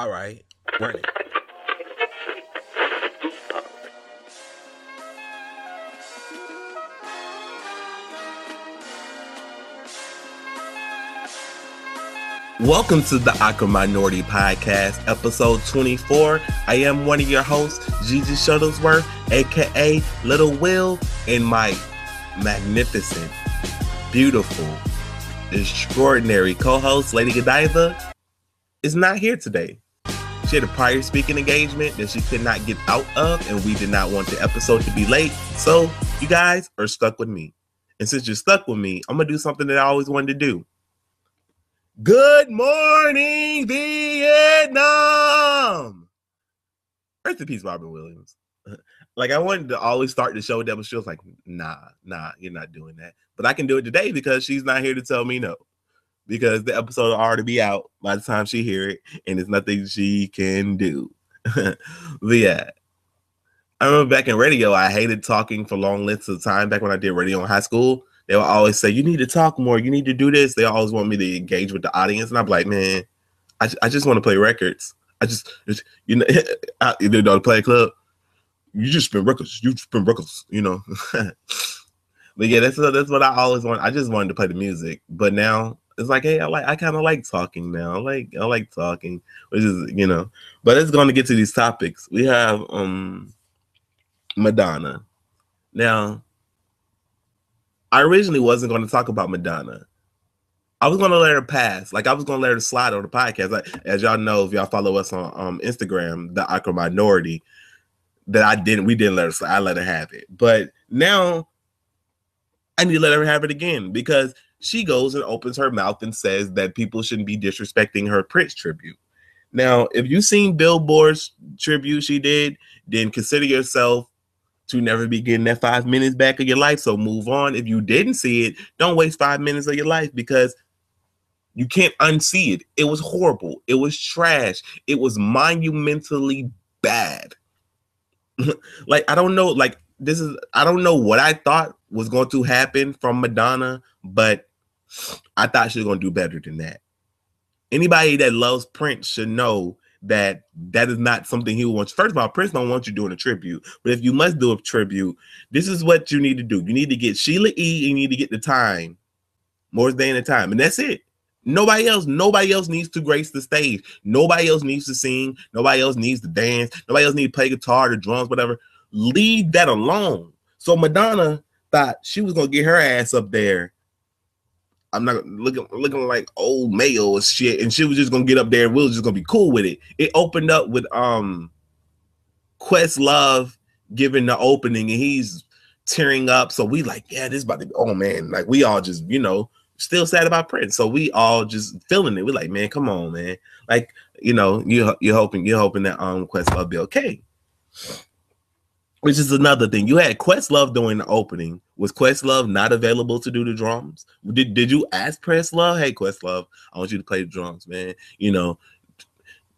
All right, run it. Welcome to the Awkward Minority Podcast, episode 24. I am one of your hosts, Gigi Shuttlesworth, aka Little Will, and my magnificent, beautiful, extraordinary co-host, Lady Godiva, is not here today. She had a prior speaking engagement that she could not get out of, and we did not want the episode to be late. So you guys are stuck with me. And since you're stuck with me, I'm gonna do something that I always wanted to do. Good morning, Vietnam. Rest in peace, Robin Williams. Like I wanted to always start the show with that, but she was like, "Nah, nah, you're not doing that." But I can do it today because she's not here to tell me no. Because the episode will already be out by the time she hear it, and there's nothing she can do. but yeah, I remember back in radio, I hated talking for long lengths of time. Back when I did radio in high school, they will always say, "You need to talk more. You need to do this." They always want me to engage with the audience, and I'm like, "Man, I, I just want to play records. I just, you know, I, you know, to play a club. You just spin records. You spin records. You know." but yeah, that's that's what I always want. I just wanted to play the music, but now it's like, hey, I like, I kind of like talking now. I like, I like talking, which is, you know. But it's going to get to these topics. We have um Madonna. Now, I originally wasn't going to talk about Madonna. I was going to let her pass. Like I was going to let her slide on the podcast. Like, as y'all know, if y'all follow us on um, Instagram, the Awkward Minority, that I didn't, we didn't let her slide. I let her have it. But now I need to let her have it again because she goes and opens her mouth and says that people shouldn't be disrespecting her Prince tribute. Now, if you've seen Billboard's tribute she did, then consider yourself to never be getting that five minutes back of your life. So move on. If you didn't see it, don't waste five minutes of your life because you can't unsee it. It was horrible. It was trash. It was monumentally bad. like, I don't know, like, this is, I don't know what I thought was going to happen from Madonna, but I thought she was to do better than that. Anybody that loves Prince should know that that is not something he wants. First of all, Prince don't want you doing a tribute, but if you must do a tribute, this is what you need to do. You need to get Sheila E. You need to get the time, more than the time, and that's it. Nobody else, nobody else needs to grace the stage. Nobody else needs to sing. Nobody else needs to dance. Nobody else needs to play guitar, the drums, whatever. Leave that alone. So Madonna thought she was gonna get her ass up there I'm not looking looking like old male or shit, and she was just gonna get up there and we was just gonna be cool with it. It opened up with um Questlove giving the opening, and he's tearing up. So we like, yeah, this about to be, oh man, like we all just, you know, still sad about Prince. So we all just feeling it. We're like, man, come on, man. Like, you know, you you're hoping you're hoping that um Questlove be okay. Which is another thing. You had Questlove doing the opening. Was Questlove not available to do the drums? Did Did you ask Questlove? Hey, Questlove, I want you to play the drums, man. You know,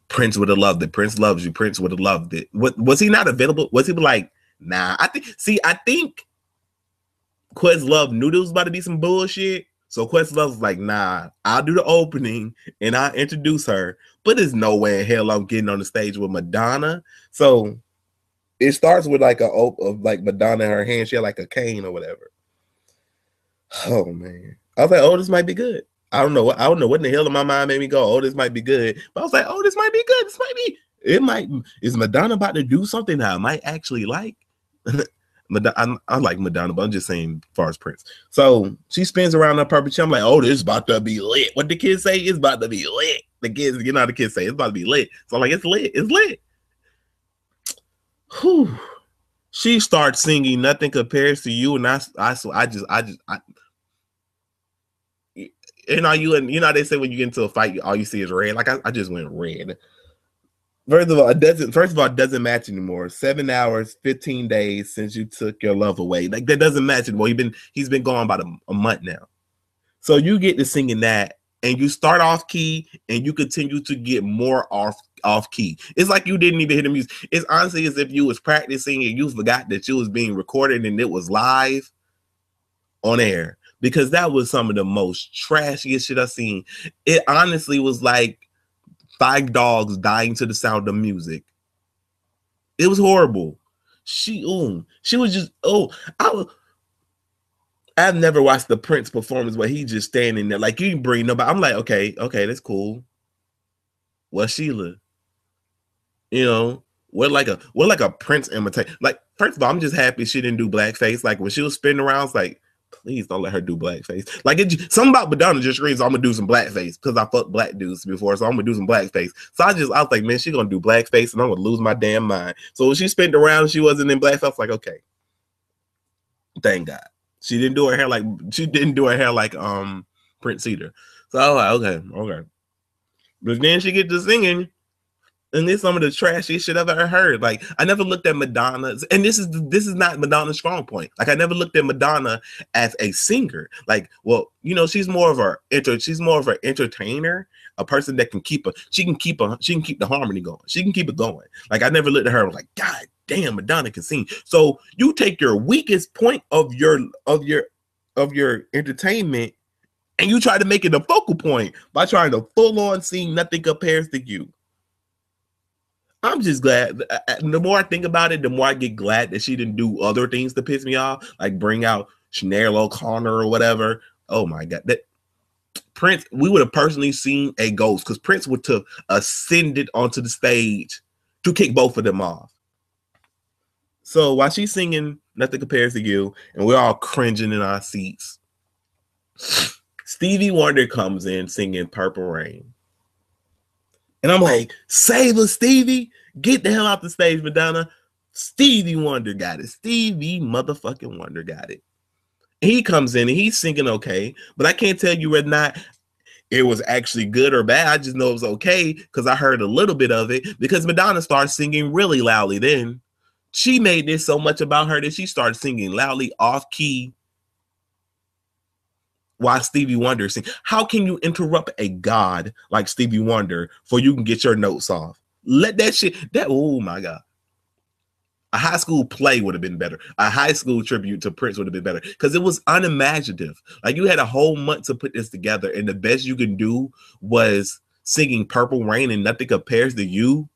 Prince would have loved it. Prince loves you. Prince would have loved it. What was he not available? Was he like, nah? I think. See, I think Questlove knew there was about to be some bullshit. So Questlove was like, nah, I'll do the opening and I'll introduce her. But there's no way in hell I'm getting on the stage with Madonna. So it starts with like a of like Madonna in her hand. She had like a cane or whatever. Oh man. I was like, oh, this might be good. I don't know I don't know what in the hell in my mind made me go, oh, this might be good. But I was like, oh, this might be good. This might be it might is Madonna about to do something that I might actually like. Madonna, I, I, like Madonna, but I'm just saying as far as Prince. So she spins around her purple chair. I'm like, oh, this is about to be lit. What the kids say is about to be lit. The kids, you know, the kids say it's about to be lit. So I'm like, it's lit, it's lit whew, she starts singing "Nothing Compares to You," and I, I, I just, I just, I, you know, you and you know, they say when you get into a fight, all you see is red. Like I, I just went red. First of all, it doesn't. First of all, it doesn't match anymore. Seven hours, fifteen days since you took your love away. Like that doesn't match anymore. He's been he's been gone about a, a month now. So you get to singing that, and you start off key, and you continue to get more off off key. It's like you didn't even hear the music. It's honestly as if you was practicing and you forgot that you was being recorded and it was live on air because that was some of the most trashiest shit I've seen. It honestly was like five dogs dying to the sound of music. It was horrible. She oh, she was just oh, I was I've never watched the Prince performance where he just standing there like you bring nobody. I'm like, okay, okay, that's cool. What Sheila? You know, what like a what like a Prince imitate? Like, first of all, I'm just happy she didn't do blackface. Like when she was spinning around, it's like, please don't let her do blackface. Like it something about Madonna just screams, I'm gonna do some blackface because I fucked black dudes before, so I'm gonna do some blackface. So I just I was like, man, she gonna do blackface and I'm gonna lose my damn mind. So when she spent around, she wasn't in blackface. I was like, okay, thank God. She didn't do her hair like she didn't do her hair like um Prince Cedar. So I was like, okay, okay. But then she get to singing, and this some of the trashiest shit I've ever heard. Like I never looked at Madonna's, and this is this is not Madonna's strong point. Like I never looked at Madonna as a singer. Like, well, you know, she's more of a enter, she's more of an entertainer, a person that can keep a she can keep a she can keep the harmony going. She can keep it going. Like I never looked at her like, God damn, Madonna can sing. So you take your weakest point of your of your of your entertainment and you try to make it a focal point by trying to full on sing nothing compares to you. I'm just glad. Uh, uh, the more I think about it, the more I get glad that she didn't do other things to piss me off, like bring out Sinéad O'Connor or whatever. Oh my god, that Prince, we would have personally seen a ghost because Prince would have ascended onto the stage to kick both of them off. So while she's singing Nothing Compares to You, and we're all cringing in our seats, Stevie Wonder comes in singing Purple Rain. And I'm like, save us, Stevie. Get the hell off the stage, Madonna. Stevie Wonder got it. Stevie motherfucking Wonder got it. He comes in and he's singing okay, but I can't tell you whether or not it was actually good or bad. I just know it was okay because I heard a little bit of it because Madonna started singing really loudly then. She made this so much about her that she started singing loudly off key while Stevie Wonder sing. How can you interrupt a god like Stevie Wonder for you can get your notes off? Let that shit that oh my god. A high school play would have been better. A high school tribute to Prince would have been better because it was unimaginative. Like you had a whole month to put this together, and the best you can do was singing Purple Rain and nothing compares to you.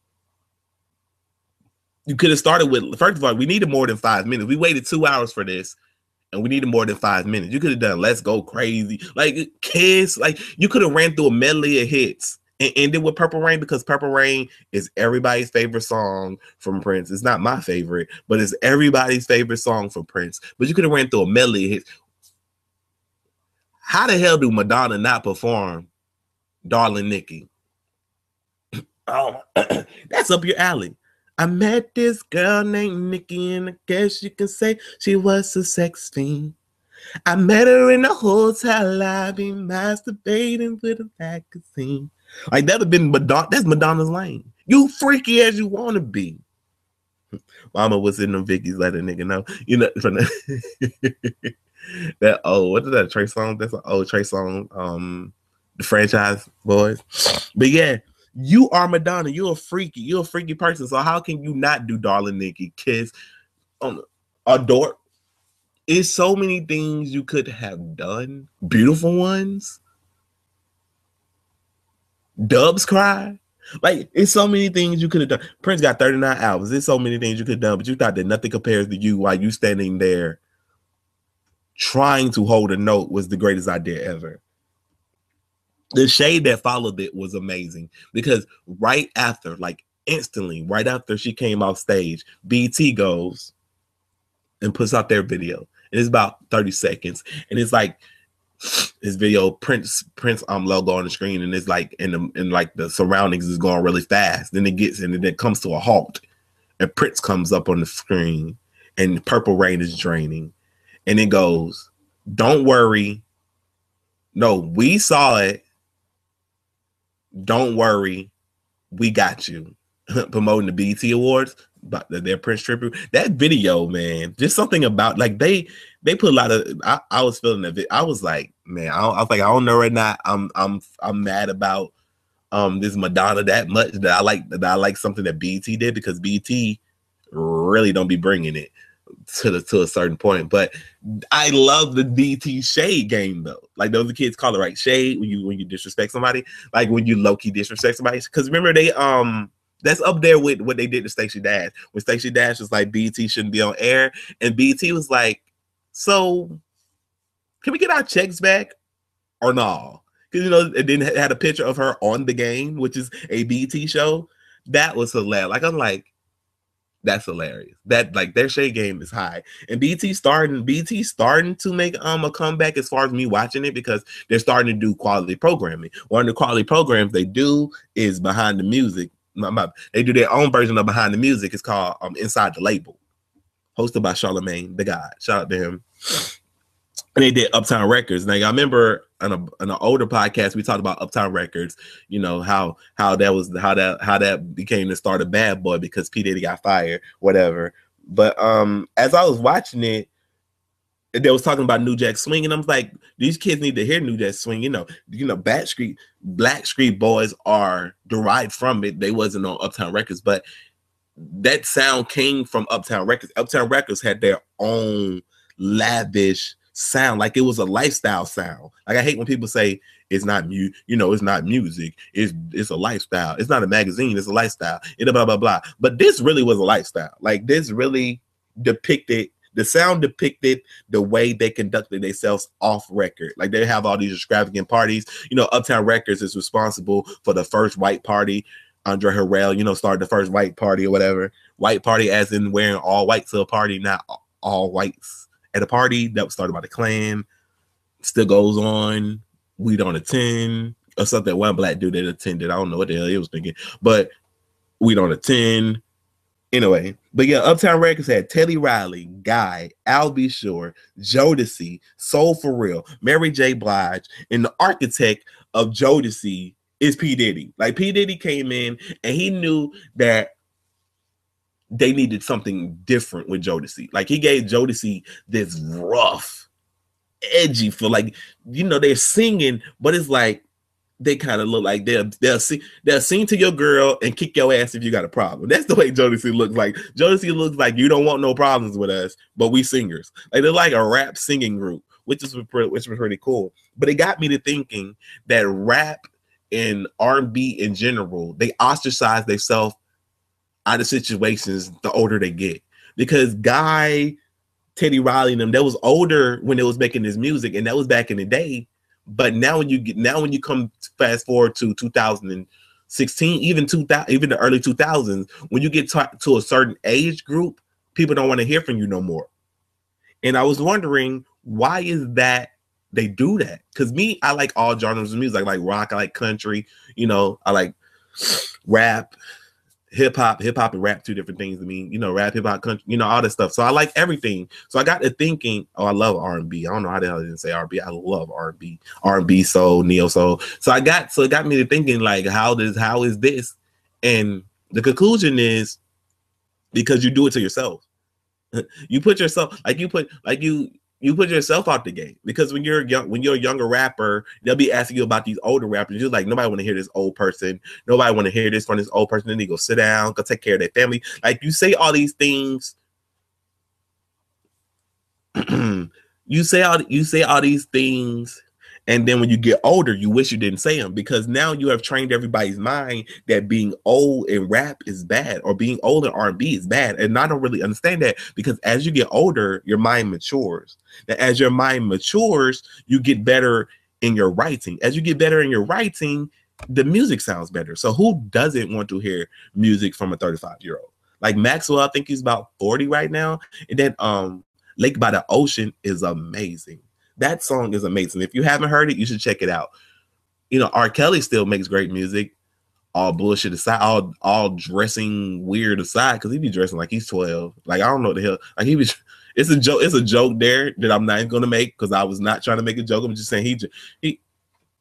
You could have started with first of all, we needed more than five minutes. We waited two hours for this, and we needed more than five minutes. You could have done Let's Go Crazy, like Kiss, like you could have ran through a medley of hits and ended with Purple Rain because Purple Rain is everybody's favorite song from Prince. It's not my favorite, but it's everybody's favorite song from Prince. But you could have ran through a medley. How the hell do Madonna not perform Darling Nikki? oh, that's up your alley. I met this girl named Nikki, and I guess you can say she was a sex fiend. I met her in a hotel lobby, masturbating with a magazine. Like that'd have been Madonna. That's Madonna's lane. You freaky as you want to be. Mama was in them Vicky's let a nigga know. You know from the, that oh what is that Trey song? That's an old Trey song. Um, the franchise boys. But yeah, you are Madonna. You're a freaky. You're a freaky person. So how can you not do Darling Nikki, Kiss, um, Adore? It's so many things you could have done. Beautiful ones. Doves cry. Like it's so many things you could have done. Prince got 39 albums. There's so many things you could have done, but you thought that nothing compares to you while you standing there trying to hold a note was the greatest idea ever. The shade that followed it was amazing because right after, like instantly, right after she came off stage, BET goes and puts out their video. And it's about 30 seconds. And it's like his video Prince Prince um logo on the screen, and it's like in the in like the surroundings is going really fast. Then it gets and then it comes to a halt, and Prince comes up on the screen, and Purple Rain is draining, and it goes, "Don't worry, no, we saw it. Don't worry, we got you." Promoting the BET Awards, but their Prince tribute. That video, man, just something about like they they put a lot of. I, I was feeling it. I was like, man, I, I was like, I don't know right now. I'm I'm I'm mad about um this Madonna that much that I like that I like something that BET did because BET really don't be bringing it. To the to a certain point. But I love the BET shade game though. Like those kids call it right shade when you when you disrespect somebody, like when you low key disrespect somebody. Because remember they um that's up there with what they did to Stacey Dash. When Stacey Dash was like BET shouldn't be on air, and BET was like, so can we get our checks back or no? Because you know, it didn't had a picture of her on the game, which is a BET show. That was hilarious. Like I'm like, that's hilarious. That like their shade game is high, and BET starting BET starting to make um a comeback as far as me watching it because they're starting to do quality programming. One of the quality programs they do is behind the music. They do their own version of behind the music. It's called um Inside the Label, hosted by Charlemagne the God. Shout out to him and they did Uptown Records. Now I remember on, a, on an older podcast we talked about Uptown Records. You know how how that was how that how that became the start of Bad Boy because P Diddy got fired, whatever. But um, as I was watching it, they was talking about New Jack Swing, and I'm like, these kids need to hear New Jack Swing. You know, you know, Backstreet Blackstreet Boys are derived from it. They wasn't on Uptown Records, but that sound came from Uptown Records. Uptown Records had their own lavish sound like it was a lifestyle sound. Like I hate when people say it's not mu, you know, it's not music. It's it's a lifestyle. It's not a magazine. It's a lifestyle. It blah blah blah. But this really was a lifestyle. Like this really depicted the sound depicted the way they conducted themselves off record. Like they have all these extravagant parties. You know, Uptown Records is responsible for the first white party. Andre Harrell, you know, started the first white party or whatever. White party, as in wearing all white to a party, not all whites at a party that was started by the Klan. Still goes on. We don't attend or something. One black dude that attended. I don't know what the hell he was thinking, but we don't attend. Anyway, but yeah, Uptown Records had Teddy Riley, Guy, Al B. Sure, Jodeci, Soul for Real, Mary J. Blige, and the architect of Jodeci is P. Diddy. Like P. Diddy came in and he knew that they needed something different with Jodeci. Like he gave Jodeci this rough, edgy feel. Like you know they're singing, but it's like they kind of look like they'll they'll sing they'll sing to your girl and kick your ass if you got a problem. That's the way Jodeci looks like. Jodeci looks like you don't want no problems with us, but we singers. Like they're like a rap singing group, which is which was pretty cool. But it got me to thinking that rap and R&B in general, they ostracize themselves out of situations the older they get. Because Guy, Teddy Riley, and them, that was older when they was making this music, and that was back in the day. But now when you get now when you come fast forward to 2016, even 2000, even the early 2000s, when you get to, to a certain age group, people don't want to hear from you no more. And I was wondering why is that they do that? Because me, I like all genres of music. I like rock, I like country, you know, I like rap, hip hop, hip hop and rap, two different things. I mean, you know, rap, hip hop, country, you know, all that stuff. So I like everything. So I got to thinking, oh, I love R and B. I don't know how the hell I didn't say R and love R and B, R and B soul, neo soul. So I got, so it got me to thinking, like, how does, how is this? And the conclusion is because you do it to yourself. you put yourself, like you put, like you, you put yourself out the game because when you're young, when you're a younger rapper, they'll be asking you about these older rappers. You're like, nobody want to hear this old person. Nobody want to hear this from this old person. Then they go sit down, go take care of their family. Like you say all these things. you say all you say all these things and then when you get older, you wish you didn't say them because now you have trained everybody's mind that being old in rap is bad or being old in R&B is bad. And I don't really understand that because as you get older, your mind matures. That as your mind matures, you get better in your writing. As you get better in your writing, the music sounds better. So who doesn't want to hear music from a 35 year old? Like Maxwell, I think he's about 40 right now. And then um Lake by the Ocean is amazing. That song is amazing. If you haven't heard it, you should check it out. You know, R. Kelly still makes great music. All bullshit aside, all all dressing weird aside, because he be dressing like he's 12. Like, I don't know the hell. Like he was it's a joke, it's a joke there that I'm not gonna make because I was not trying to make a joke. I'm just saying he he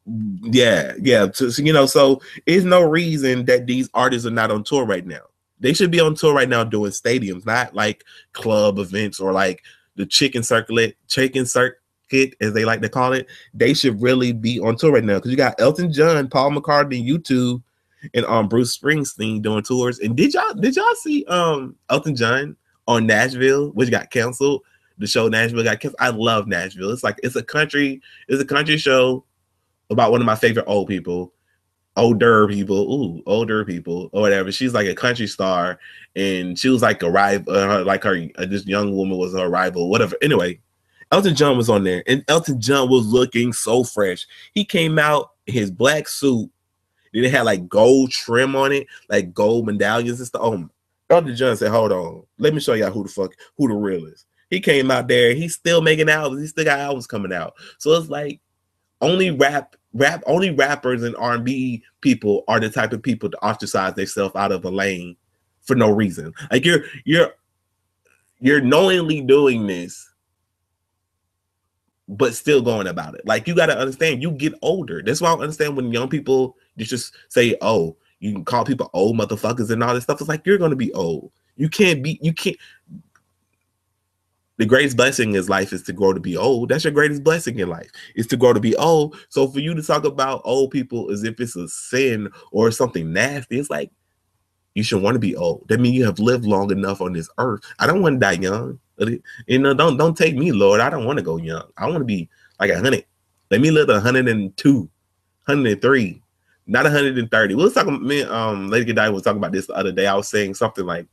yeah, yeah. So, you know, so it's no reason that these artists are not on tour right now. They should be on tour right now doing stadiums, not like club events or like the chicken circuit, chicken circuit hit, as they like to call it, they should really be on tour right now because you got Elton John, Paul McCartney, U2, and um Bruce Springsteen doing tours. And did y'all did y'all see um Elton John on Nashville, which got canceled. The show Nashville got canceled. I love Nashville. It's like it's a country, it's a country show about one of my favorite old people, older people, ooh, older people or whatever. She's like a country star, and she was like a rival, uh, like her uh, this young woman was her rival, whatever. Anyway, Elton John was on there, and Elton John was looking so fresh. He came out his black suit. Then it had like gold trim on it, like gold medallions and stuff. Oh, Elton John said, "Hold on, let me show y'all who the fuck who the real is." He came out there. He's still making albums. He still got albums coming out. So it's like only rap rap only rappers and R&B people are the type of people to ostracize themselves out of a lane for no reason. Like you're you're you're knowingly doing this but still going about it. Like you got to understand, you get older. That's why I understand when young people just say, "Oh, you can call people old motherfuckers and all this stuff." It's like you're going to be old. You can't be. You can't. The greatest blessing in life is to grow to be old. That's your greatest blessing in life is to grow to be old. So for you to talk about old people as if it's a sin or something nasty, it's like you should want to be old. That means you have lived long enough on this earth. I don't want to die young. You know, don't don't take me, Lord. I don't want to go young. I want to be like a hundred. Let me live a hundred and two, hundred and three, not a hundred and thirty. We was talking. Me, um, Lady Godiva was talking about this the other day. I was saying something like,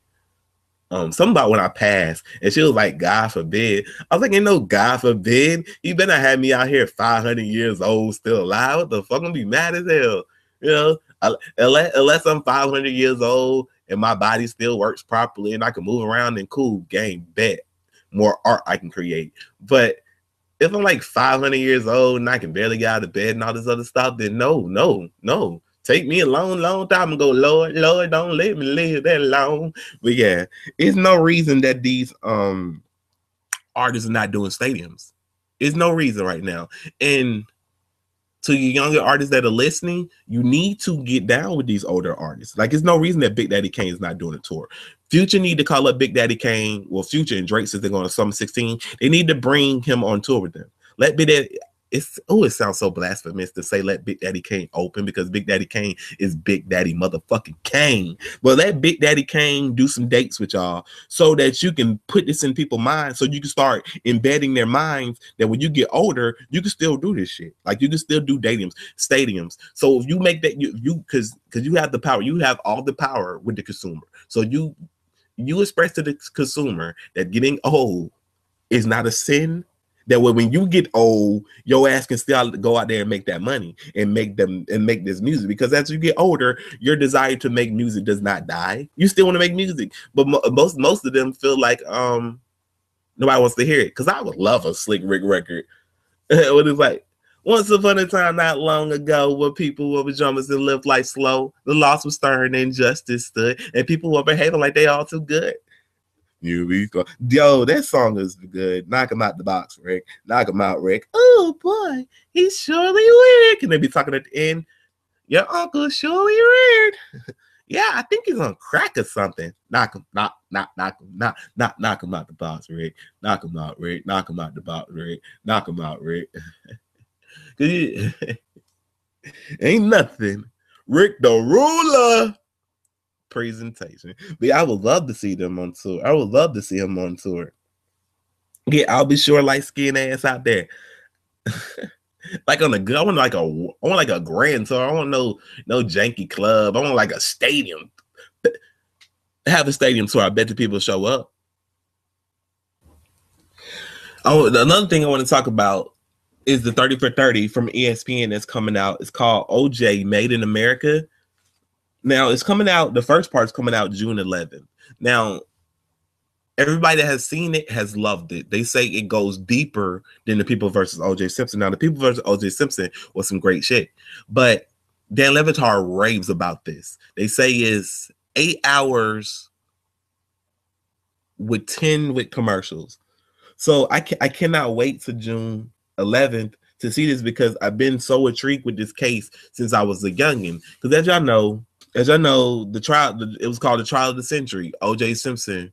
um, something about when I pass, and she was like, "God forbid." I was like, "Ain't no God forbid." You better have me out here five hundred years old, still alive. What the fuck? I'm gonna be mad as hell. You know, unless, unless I'm 500 years old and my body still works properly and I can move around and cool, game bet more art I can create. But if I'm like 500 years old and I can barely get out of bed and all this other stuff, then no, no, no. Take me a long, long time go Lord, Lord, don't let me live that long. But yeah, it's no reason that these um artists are not doing stadiums. It's no reason right now. And to your younger artists that are listening, you need to get down with these older artists. Like, there's no reason that Big Daddy Kane is not doing a tour. Future need to call up Big Daddy Kane. Well, Future and Drake says they're going to Summer 16. They need to bring him on tour with them. Let Big Daddy it's oh, it sounds so blasphemous to say let Big Daddy Kane open because Big Daddy Kane is Big Daddy motherfucking Kane. But let Big Daddy Kane do some dates with y'all so that you can put this in people's minds, so you can start embedding their minds that when you get older, you can still do this shit. Like you can still do stadiums, stadiums. So if you make that you you because because you have the power, you have all the power with the consumer. So you you express to the consumer that getting old is not a sin that way when you get old, your ass can still go out there and make that money and make them and make this music because as you get older, your desire to make music does not die. You still want to make music, but mo- most most of them feel like um nobody wants to hear it because I would love a Slick Rick record. what is like once upon a time, not long ago, where people were pajamas and lived life slow, the loss was stern and justice stood, and people were behaving like they all too good. You be yo, that song is good. Knock him out the box, Rick. Knock him out, Rick. Oh boy, he's surely weird. And they be talking at the end. Your uncle surely weird. yeah, I think he's on crack or something. Knock him, knock, knock, knock him, knock, knock, knock him out the box, Rick. Knock him out, Rick. Knock him out the box, Rick. Knock him out, Rick. ain't nothing. Rick the ruler presentation. But I would love to see them on tour. I would love to see him on tour. Yeah, Al B. Sure light skin ass out there. like on a good, I want like a, I want like a grand tour. I want no no janky club. I want like a stadium. Have a stadium tour. I bet the people show up. Oh, another thing I want to talk about is the 30 for 30 from ESPN that's coming out. It's called OJ Made in America. Now it's coming out. The first part's coming out June 11th. Now, everybody that has seen it has loved it. They say it goes deeper than the People versus OJ Simpson. Now, the People versus OJ Simpson was some great shit, but Dan Le Batard raves about this. They say is eight hours with 10 with commercials. So I can I cannot wait to June 11th to see this because I've been so intrigued with this case since I was a youngin. Because as y'all know, as I know, the trial it was called the trial of the century. OJ Simpson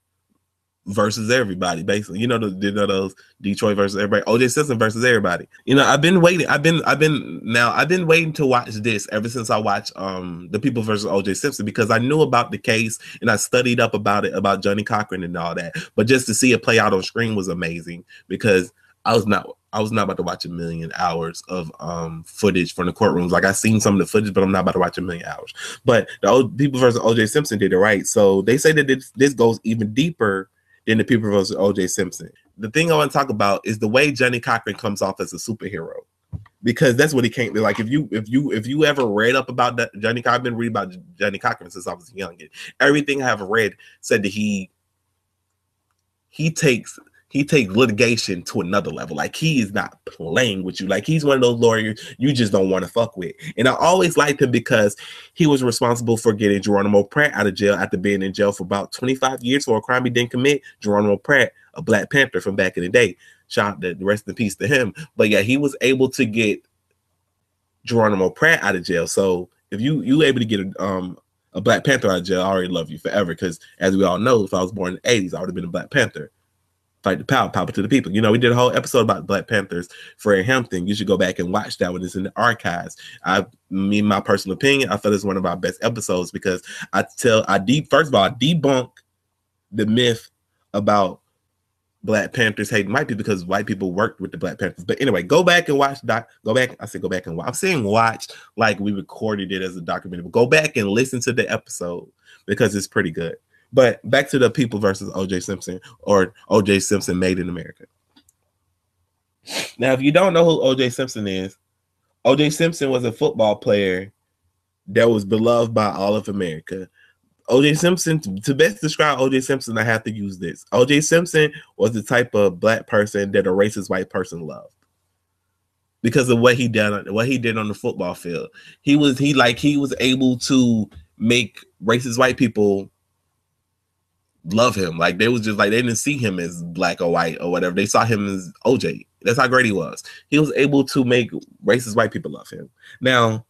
versus everybody, basically. You know, the, you know those Detroit versus everybody, OJ Simpson versus everybody. You know, I've been waiting. I've been, I've been now. I've been waiting to watch this ever since I watched um the People versus OJ Simpson because I knew about the case and I studied up about it about Johnnie Cochran and all that. But just to see it play out on screen was amazing because I was not I was not about to watch a million hours of um footage from the courtrooms. Like I seen some of the footage, but I'm not about to watch a million hours. But the old people versus OJ Simpson did it right. So they say that this, this goes even deeper than the people versus OJ Simpson. The thing I want to talk about is the way Johnnie Cochran comes off as a superhero. Because that's what he can't be like. If you if you if you ever read up about that Johnnie Cochran, I've been reading about Johnnie Cochran since I was young. Everything I have read said that he he takes he takes litigation to another level. Like he is not playing with you. Like he's one of those lawyers you just don't want to fuck with. And I always liked him because he was responsible for getting Geronimo Pratt out of jail after being in jail for about 25 years for a crime he didn't commit. Geronimo Pratt, a Black Panther from back in the day. Shout the rest in peace to him. But yeah, he was able to get Geronimo Pratt out of jail. So if you you able to get a um a Black Panther out of jail, I already love you forever. Because as we all know, if I was born in the 80s, I would have been a Black Panther fight the power, power to the people. You know, we did a whole episode about Black Panthers, Fred Hampton. You should go back and watch that one. It's in the archives. I, mean, my personal opinion, I feel it's one of our best episodes because I tell, I deep, first of all, I debunk the myth about Black Panthers hating white people because white people worked with the Black Panthers. But anyway, go back and watch doc. Go back. I said go back and watch. I'm saying watch like we recorded it as a documentary. But go back and listen to the episode because it's pretty good. But back to the people versus OJ Simpson or OJ Simpson made in America. Now, if you don't know who OJ Simpson is, OJ Simpson was a football player that was beloved by all of America. OJ Simpson, to best describe OJ Simpson, I have to use this. OJ Simpson was the type of black person that a racist white person loved because of what he did what he did on the football field. He was he like he was able to make racist white people love him. Like they was just like they didn't see him as black or white or whatever. They saw him as OJ. That's how great he was. He was able to make racist white people love him. Now,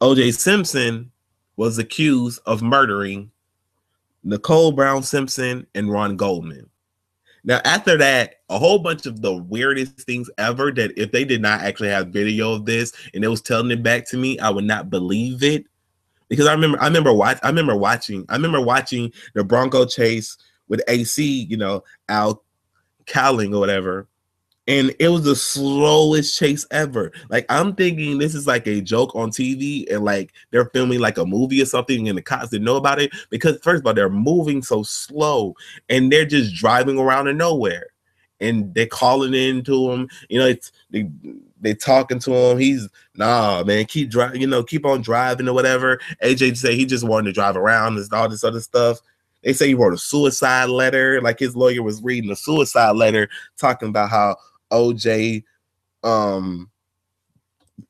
OJ Simpson was accused of murdering Nicole Brown Simpson and Ron Goldman. Now, after that, a whole bunch of the weirdest things ever that if they did not actually have video of this and it was telling it back to me, I would not believe it because I remember I remember watch I remember watching I remember watching the Bronco chase with AC, you know, Al Cowling or whatever. And it was the slowest chase ever. Like I'm thinking this is like a joke on TV and like they're filming like a movie or something and the cops didn't know about it because first of all they're moving so slow and they're just driving around in nowhere and they're calling into them. You know, it's they they talking to him. He's nah, man, keep driving. You know, keep on driving or whatever. OJ say he just wanted to drive around and all this other stuff. They say he wrote a suicide letter. Like his lawyer was reading a suicide letter talking about how OJ um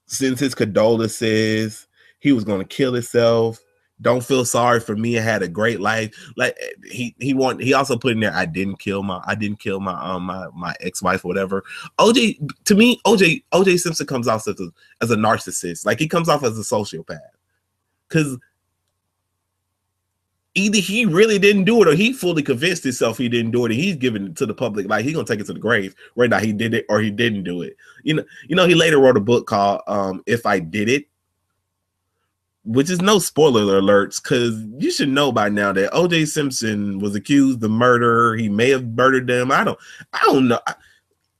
sends his condolences. He was going to kill himself don't feel sorry for me. I had a great life. Like he he want he also put in there, I didn't kill my I didn't kill my um my my ex-wife whatever. OJ to me, OJ OJ Simpson comes off as a as a narcissist. Like he comes off as a sociopath. Cause either he really didn't do it or he fully convinced himself he didn't do it and he's giving it to the public like he's gonna take it to the grave right now he did it or he didn't do it you know you know he later wrote a book called um if i did it which is no spoiler alerts because you should know by now that OJ Simpson was accused of murder. He may have murdered them. I don't, I don't know. I,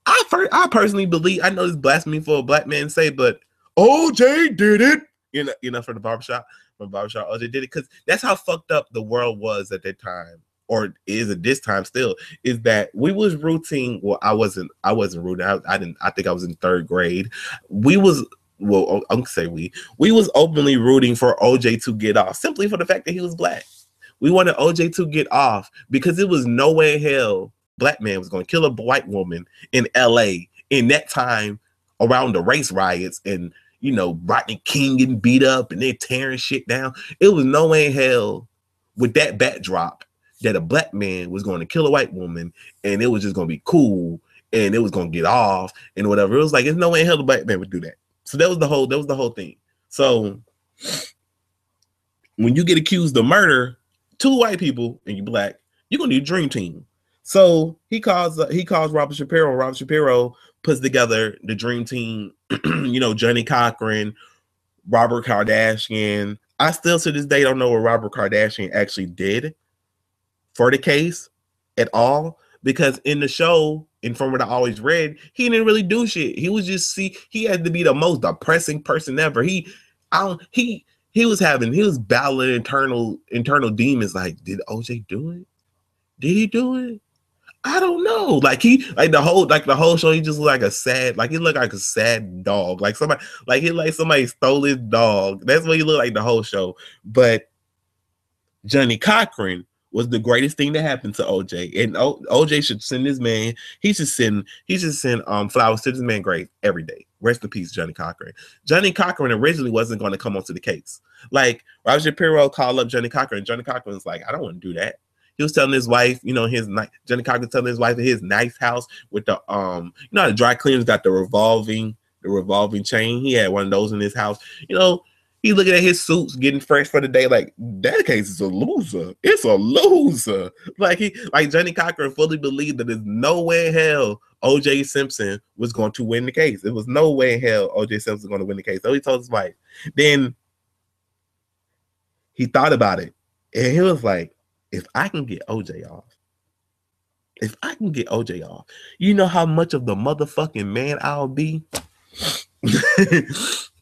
I, I personally believe I know this blasphemy for a black man to say, but OJ did it. You know, you know, from the barbershop, from barbershop, OJ did it because that's how fucked up the world was at that time, or is at this time still. Is that we was rooting? Well, I wasn't. I wasn't rooting. I, I didn't. I think I was in third grade. We was well, oh, I'm say we we was openly rooting for OJ to get off simply for the fact that he was black. We wanted OJ to get off because it was no way in hell black man was going to kill a white woman in LA in that time around the race riots and you know Rodney King getting beat up and they tearing shit down. It was no way in hell with that backdrop that a black man was going to kill a white woman and it was just going to be cool and it was going to get off and whatever. It was like, there's no way in hell the black man would do that. So that was the whole that was the whole thing. So when you get accused of murder, two white people and you black, You're gonna need a dream team. So he calls uh, he calls Robert Shapiro. Robert Shapiro puts together the dream team. you know, Johnnie Cochran, Robert Kardashian. I still to this day don't know what Robert Kardashian actually did for the case at all because in the show, and from what I always read, he didn't really do shit. He was just see he had to be the most depressing person ever. He, I don't he he was having he was battling internal internal demons. Like, did OJ do it? Did he do it? I don't know. Like he like the whole like the whole show, he just like a sad, like he looked like a sad dog. Like somebody like he like somebody stole his dog. That's what he looked like the whole show. But Johnnie Cochran was the greatest thing that happened to OJ. And o- OJ should send this man, he should send, he should send um flowers to this man grave every day. Rest in peace, Johnnie Cochran. Johnnie Cochran originally wasn't going to come onto the case. Like Roger Shapiro called up Johnnie Cochran. Johnnie Cochran was like, I don't want to do that. He was telling his wife, you know, his. Johnnie Cochran telling his wife his nice house with the um, you know, the dry cleaners got the revolving, the revolving chain. He had one of those in his house. You know, he looking at his suits, getting fresh for the day. Like that case is a loser. It's a loser. Like he, like Johnnie Cochran fully believed that there's no way in hell OJ Simpson was going to win the case. There was no way in hell OJ Simpson was going to win the case. So he told his wife. Then he thought about it, and he was like, "If I can get OJ off, if I can get OJ off, you know how much of the motherfucking man I'll be."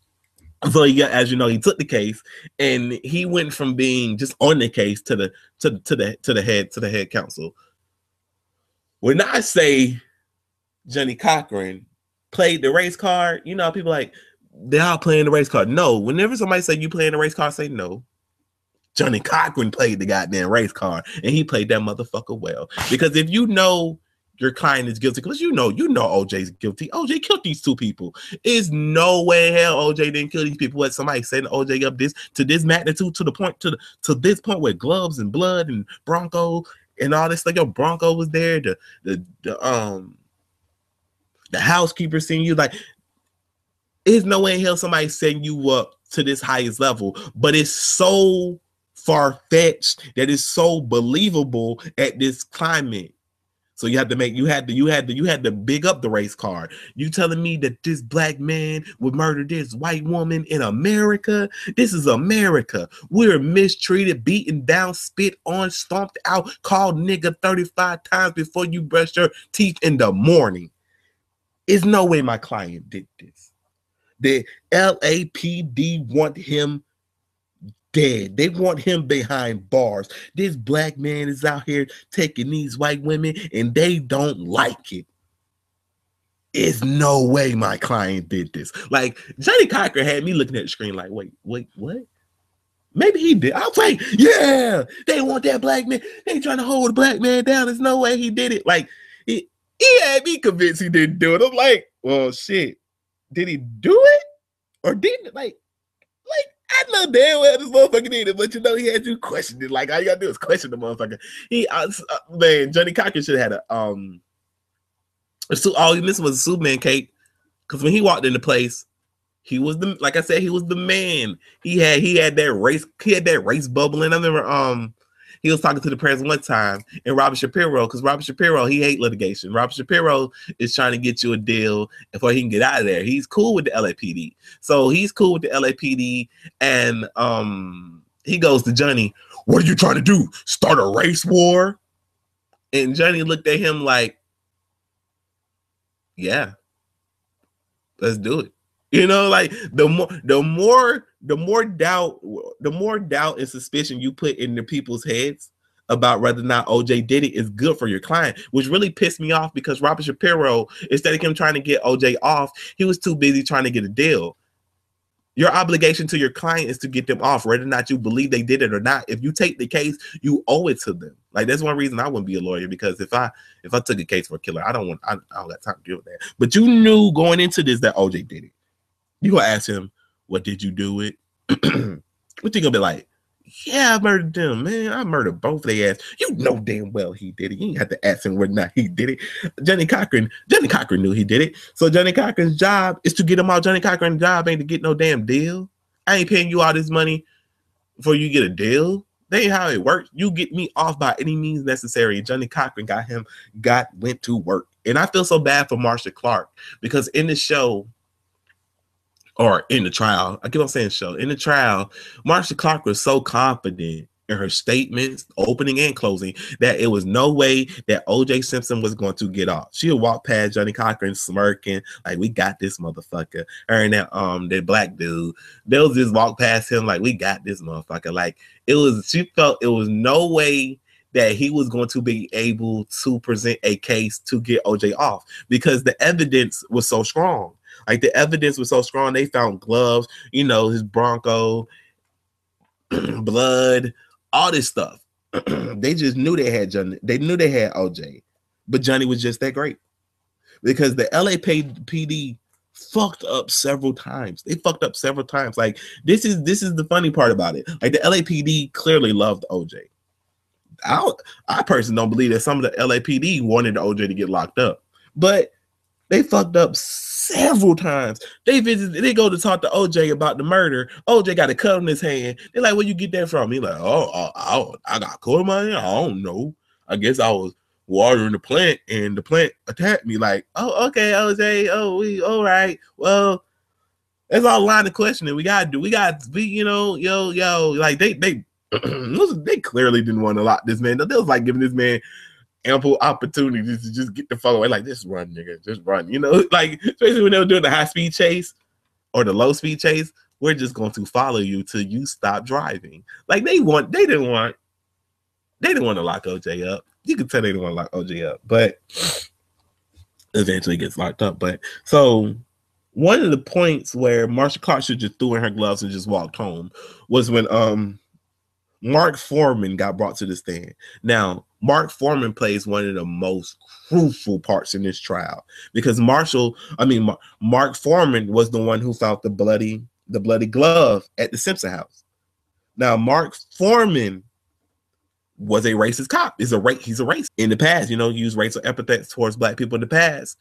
so he got, as you know, he took the case and he went from being just on the case to the to to the to the head to the head counsel. When I say Johnnie Cochran played the race card, you know, people like they're all playing the race card. No, whenever somebody say you playing the race card, say no. Johnnie Cochran played the goddamn race card, and he played that motherfucker well. Because if you know your client is guilty because you know you know OJ's guilty. OJ killed these two people. Is no way hell OJ didn't kill these people. What somebody setting OJ up this to this magnitude to the point to the to this point where gloves and blood and Bronco and all this like your Bronco was there. The the the um the housekeeper seeing you like. Is no way hell somebody setting you up to this highest level, but it's so far fetched that it's so believable at this climate so you had to make you had to you had to you had to big up the race card. You telling me that this black man would murder this white woman in America? This is America. We're mistreated, beaten down, spit on, stomped out, called nigga 35 times before you brush your teeth in the morning. It's no way my client did this. The LAPD want him dead. They want him behind bars. This black man is out here taking these white women and they don't like it. It's no way my client did this. Like Johnnie Cochran had me looking at the screen like, wait, wait, what? Maybe he did. I'll say, yeah, they want that black man. They trying to hold a black man down. There's no way he did it. Like he, he had me convinced he didn't do it. I'm like, well, shit. Did he do it? Or didn't like like I know damn well this motherfucker did it, but you know he had you question it. Like all you gotta do is question the motherfucker. He uh, uh, man, Johnnie Cochran should have had a um. All he missed was a Superman cape, because when he walked into place, he was the like I said, he was the man. He had he had that race, he had that race bubbling. I remember um he was talking to the president one time, and Robert Shapiro, because Robert Shapiro, he hate litigation. Robert Shapiro is trying to get you a deal before he can get out of there. He's cool with the LAPD, so he's cool with the LAPD, and um, he goes to Johnny, "What are you trying to do? Start a race war?" And Johnny looked at him like, "Yeah, let's do it." You know, like the more the more the more doubt, the more doubt and suspicion you put into people's heads about whether or not OJ did it is good for your client, which really pissed me off because Robert Shapiro, instead of him trying to get OJ off, he was too busy trying to get a deal. Your obligation to your client is to get them off, whether or not you believe they did it or not. If you take the case, you owe it to them. Like that's one reason I wouldn't be a lawyer because if I if I took a case for a killer, I don't want I, I don't got time to deal with that. But you knew going into this that OJ did it. You gonna ask him, what did you do it? what you gonna be like? Yeah, I murdered them, man. I murdered both their ass. You know damn well he did it. You ain't have to ask him whether or not he did it. Johnnie Cochran, Johnnie Cochran knew he did it. So Johnnie Cochran's job is to get him out. Johnnie Cochran's job ain't to get no damn deal. I ain't paying you all this money for you get a deal. That ain't how it works. You get me off by any means necessary. Johnnie Cochran got him, got went to work. And I feel so bad for Marcia Clark because in the show, or in the trial, I keep on saying show, in the trial, Marcia Clark was so confident in her statements, opening and closing, that it was no way that OJ Simpson was going to get off. She would walk past Johnnie Cochran smirking, like, we got this motherfucker. Her and that um that black dude, they'll just walk past him like we got this motherfucker. Like it was she felt it was no way that he was going to be able to present a case to get OJ off because the evidence was so strong. Like the evidence was so strong, they found gloves, you know, his Bronco, blood, all this stuff. they just knew they had Johnnie. They knew they had OJ, but Johnnie was just that great because the LAPD fucked up several times. They fucked up several times. Like this is this is the funny part about it. Like the LAPD clearly loved OJ. I I personally don't believe that some of the LAPD wanted OJ to get locked up, but they fucked up several times. They visit, they go to talk to OJ about the murder. OJ got a cut on his hand. They're like, "Where you get that from?" He like, "Oh, I, I, I got cut on my hand. I don't know. I guess I was watering the plant and the plant attacked me." Like, "Oh, okay, OJ. Oh, we all right. Well." That's all line of questioning we gotta do. We got to be, you know, yo, yo, like they they they clearly didn't want to lock this man. They was like giving this man ample opportunities to just get the fuck away. Like, just run, nigga, just run. You know, like especially when they were doing the high speed chase or the low speed chase, we're just going to follow you till you stop driving. Like they want, they didn't want, they didn't want to lock OJ up. You could tell they didn't want to lock OJ up, but eventually gets locked up. But so one of the points where Marcia Clark should just threw in her gloves and just walked home was when um Mark Fuhrman got brought to the stand. Now, Mark Fuhrman plays one of the most crucial parts in this trial because Marshall, I mean, Mark Fuhrman was the one who found the bloody the bloody glove at the Simpson house. Now, Mark Fuhrman was a racist cop. Is a race. He's a racist in the past. You know, use racial epithets towards black people in the past.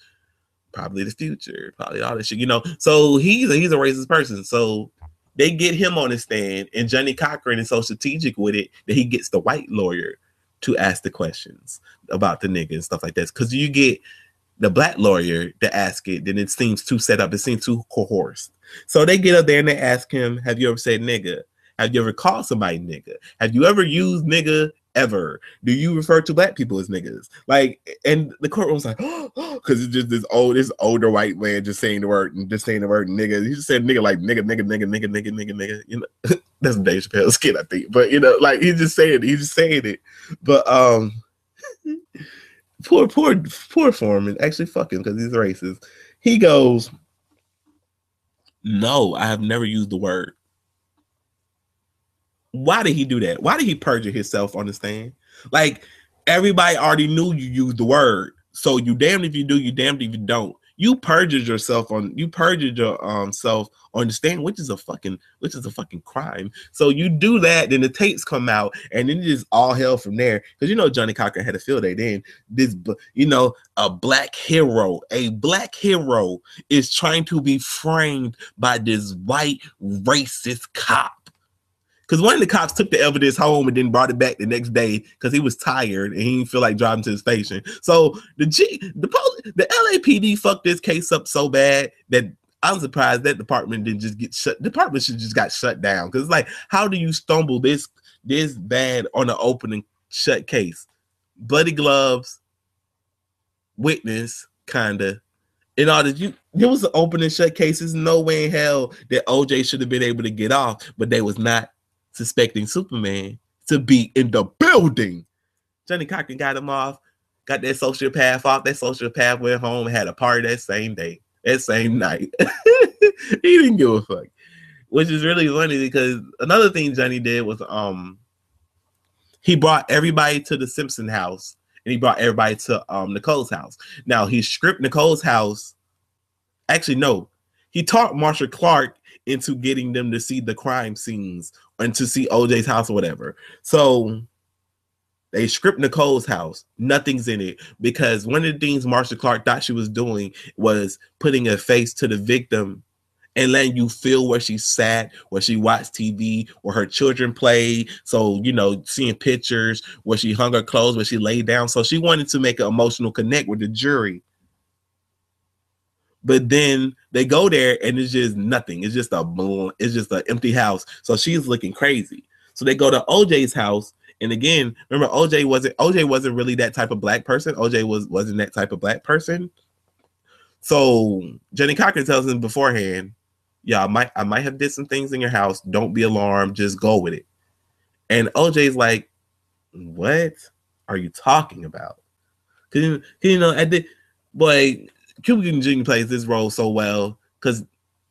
Probably the future. Probably all this shit. You know, so he's a, he's a racist person. So they get him on the stand, and Johnnie Cochran is so strategic with it that he gets the white lawyer to ask the questions about the nigga and stuff like that. Because you get the black lawyer to ask it, then it seems too set up. It seems too coerced. So they get up there and they ask him, "Have you ever said nigga? Have you ever called somebody nigga? Have you ever used nigga ever do you refer to black people as niggas? Like, and the courtroom's like, because it's just this old, this older white man just saying the word and just saying the word nigga. He just said nigga like nigga, nigga, nigga, nigga, nigga, nigga, nigga. You know, that's Dave Chappelle's kid, I think. But you know, like he's just saying it. He's just saying it. But um, poor, poor, poor Fuhrman actually fucking because he's racist. He goes, no, I have never used the word why did he do that? Why did he perjure himself on the stand? Like everybody already knew you used the word. So you damned if you do, you damned if you don't. You perjured yourself on you perjured your um self on the stand, which is a fucking which is a fucking crime. So you do that, then the tapes come out, and then it just all hell from there. Because you know Johnnie Cochran had a field day. Then this, you know, a black hero, a black hero is trying to be framed by this white racist cop because one of the cops took the evidence home and then brought it back the next day because he was tired and he didn't feel like driving to the station. So the G, the the LAPD fucked this case up so bad that I'm surprised that department didn't just get shut. Department should just got shut down because like, how do you stumble this this bad on an open and shut case? Bloody gloves, witness, kinda. In order, you there was an open and shut cases. No way in hell that OJ should have been able to get off, but they was not suspecting Superman to be in the building. Johnnie Cochran got him off, got that sociopath off. That sociopath went home, had a party that same day, that same night. he didn't give a fuck, which is really funny because another thing Johnnie did was um he brought everybody to the Simpson house and he brought everybody to um Nicole's house. Now he stripped Nicole's house. Actually, no, he taught Marcia Clark into getting them to see the crime scenes and to see OJ's house or whatever. So they script Nicole's house. Nothing's in it because one of the things Marcia Clark thought she was doing was putting a face to the victim and letting you feel where she sat, where she watched TV, where her children played. So, you know, seeing pictures where she hung her clothes, where she laid down. So she wanted to make an emotional connect with the jury. But then they go there and it's just nothing. It's just a it's just an empty house. So she's looking crazy. So they go to OJ's house. And again, remember OJ wasn't OJ wasn't really that type of black person. OJ was wasn't that type of black person. So Johnnie Cochran tells him beforehand, yeah, I might I might have did some things in your house. Don't be alarmed. Just go with it. And OJ's like, what are you talking about? Cause you, you know, at the boy, Cuba Gooding Jr. plays this role so well because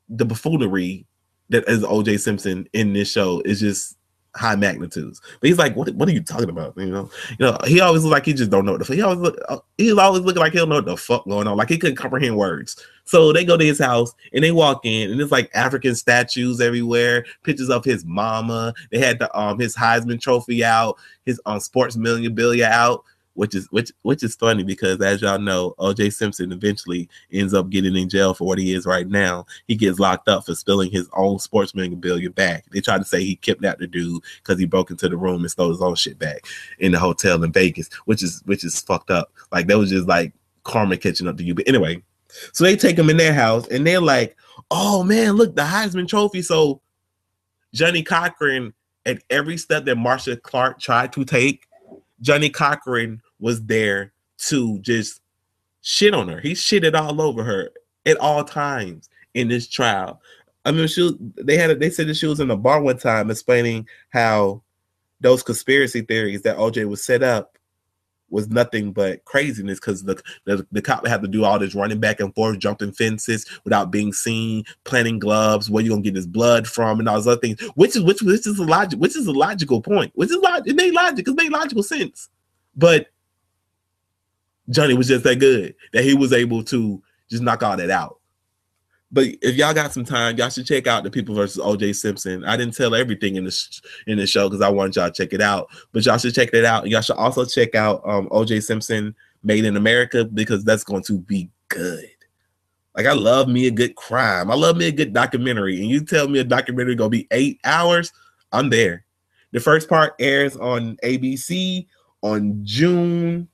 the buffoonery that is OJ Simpson in this show is just high magnitudes. But he's like, what, what are you talking about? You know, you know, he always looks like he just don't know what the fuck. He always look, uh, he's always looking like he don't know what the fuck going on. Like he couldn't comprehend words. So they go to his house and they walk in and it's like African statues everywhere, pictures of his mama. They had the um his Heisman trophy out, his um sports memorabilia out which is which which is funny because as y'all know, OJ Simpson eventually ends up getting in jail for what he is right now. He gets locked up for spilling his own sports memorabilia back. They try to say he kidnapped the dude because he broke into the room and stole his own shit back in the hotel in Vegas, which is which is fucked up. Like that was just like karma catching up to you. But anyway, so they take him in their house and they're like, "Oh man, look, the Heisman Trophy." So Johnnie Cochran, at every step that Marcia Clark tried to take, Johnnie Cochran was there to just shit on her. He shitted all over her at all times in this trial. I mean, she they had they said that she was in a bar one time explaining how those conspiracy theories that OJ was set up was nothing but craziness because the, the the cop had to do all this running back and forth, jumping fences without being seen, planting gloves, where you gonna get his blood from, and all those other things. Which is which which is a logic, which is a logical point. Which is logic. It made logic. It made logical sense. But Johnnie was just that good that he was able to just knock all that out. But if y'all got some time, y'all should check out the People versus OJ Simpson. I didn't tell everything in the in the show because I wanted y'all to check it out. But y'all should check it out. Y'all should also check out um, OJ Simpson Made in America because that's going to be good. Like I love me a good crime. I love me a good documentary. And you tell me a documentary gonna be eight hours, I'm there. The first part airs on ABC on June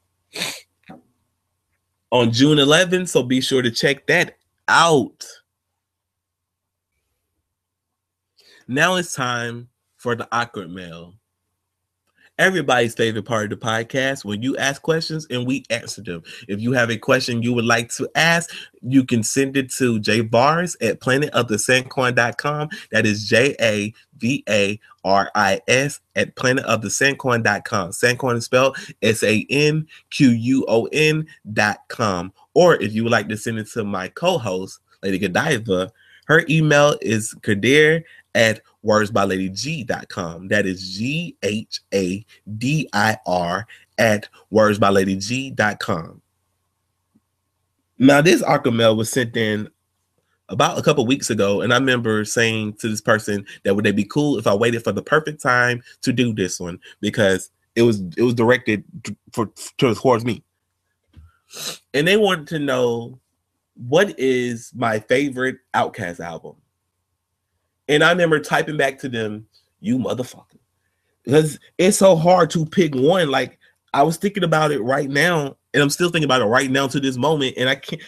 on June 11th. So be sure to check that out. Now it's time for the awkward mail. Everybody's favorite part of the podcast when you ask questions and we answer them. If you have a question you would like to ask, you can send it to javaris at planetofthesanquon.com. That is J A V A R I S at planetofthesanquon.com. Sanquon is spelled S A N Q U O N.com. Or if you would like to send it to my co host, Lady Godiva, her email is ghadir at wordsbyladyg.com. That is G H A D I R at wordsbyladyg.com. Now, this awkward mail was sent in about a couple weeks ago, and I remember saying to this person that would they be cool if I waited for the perfect time to do this one because it was it was directed for towards me, and they wanted to know what is my favorite OutKast album. And I remember typing back to them, you motherfucker. Because it's so hard to pick one. Like I was thinking about it right now, and I'm still thinking about it right now to this moment, and I can't.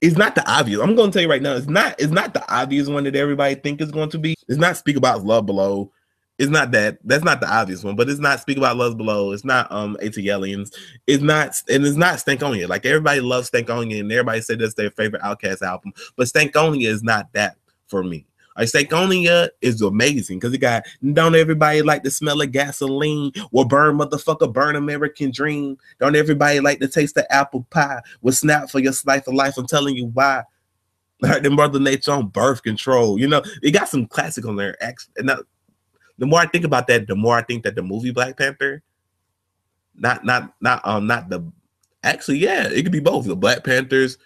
It's not the obvious. I'm to tell you right now. It's not. It's not the obvious one that everybody think is going to be. It's not Speakerboxxx love below. It's not that. That's not the obvious one. But it's not Speakerboxxx love below. It's not um ATLiens. It's not, and it's not Stankonia. Like everybody loves Stankonia, and everybody said that's their favorite OutKast album. But Stankonia is not that for me. Like Stankonia is amazing because it got don't everybody like the smell of gasoline or burn motherfucker burn American dream. Don't everybody like the taste of apple pie with snap for your slice of life. I'm telling you why. Like the Mother Nature on birth control. You know, it got some classic on there. Actually, now, the more I think about that, the more I think that the movie Black Panther, not not not um not the actually yeah, it could be both the Black Panthers,